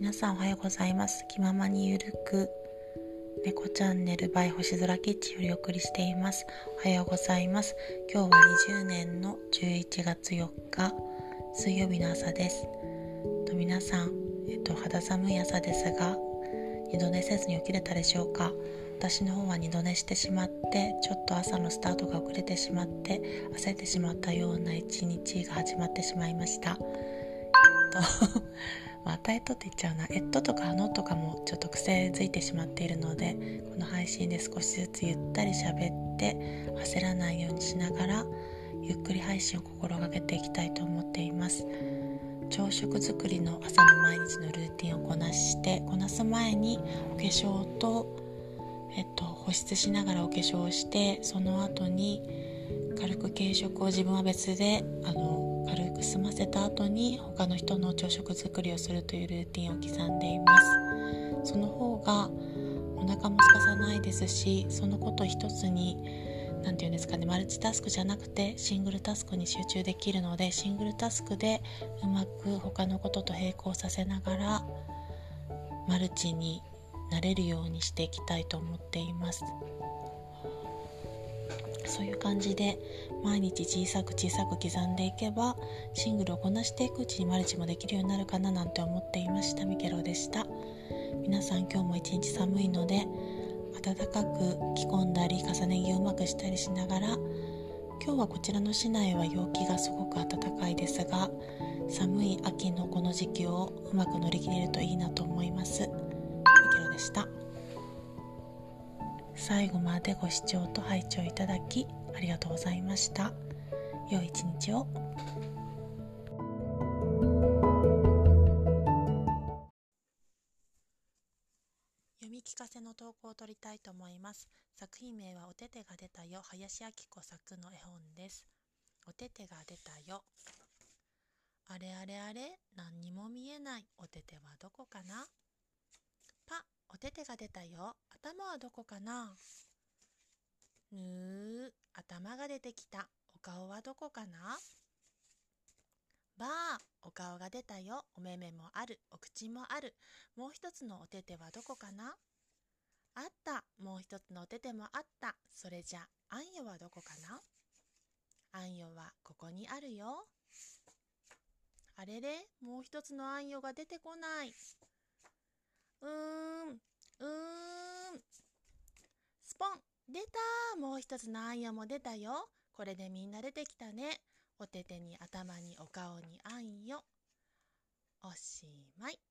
皆さんおはようございます。気ままにゆるく猫チャンネル by 星空キッチンよりお送りしています。おはようございます。今日は20年の11月4日水曜日の朝です。と皆さん、えっと、肌寒い朝ですが二度寝せずに起きれたでしょうか？私の方は二度寝してしまってちょっと朝のスタートが遅れてしまって焦ってしまったような一日が始まってしまいました。と。またえっとって言っちゃうな。えっととかあのとかもちょっと癖づいてしまっているのでこの配信で少しずつゆったり喋って焦らないようにしながらゆっくり配信を心がけていきたいと思っています。朝食作りの朝の毎日のルーティンをこなしてこなす前にお化粧とえっと保湿しながらお化粧をしてその後に軽く軽食を自分は別であのく済ませた後に他の人の朝食作りをするというルーティンを刻んでいますその方がお腹も空かさないですしそのこと一つに何て言うんですかねマルチタスクじゃなくてシングルタスクに集中できるのでシングルタスクでうまく他のことと並行させながらマルチになれるようにしていきたいと思っています。そういう感じで毎日小さく小さく刻んでいけばシングルをこなしていくうちにマルチもできるようになるかななんて思っていました。ミケロでした。皆さん今日も一日寒いので暖かく着込んだり重ね着をうまくしたりしながら今日はこちらの市内は陽気がすごく暖かいですが寒い秋のこの時期をうまく乗り切れるといいなと思います。ミケロでした。最後までご視聴と拝聴いただきありがとうございました。良い一日を。読み聞かせの投稿を取りたいと思います。作品名はおててが出たよ。林明子作の絵本です。おててが出たよ。あれあれあれ。何にも見えない。おててはどこかな。パおててが出たよ。頭はどこかな？ぬー頭が出てきた。お顔はどこかな？ばーお顔が出たよ。お目目もある。お口もある。もう一つのおててはどこかな？あった。もう一つのおててもあった。それじゃあんよはどこかな？あんよはここにあるよ。あれれ？もう一つのあんよが出てこない。うーん、うーん。ポン出たもう一つのあんよも出たよ。これでみんな出てきたね。おててに頭にお顔にあんよ。おしまい。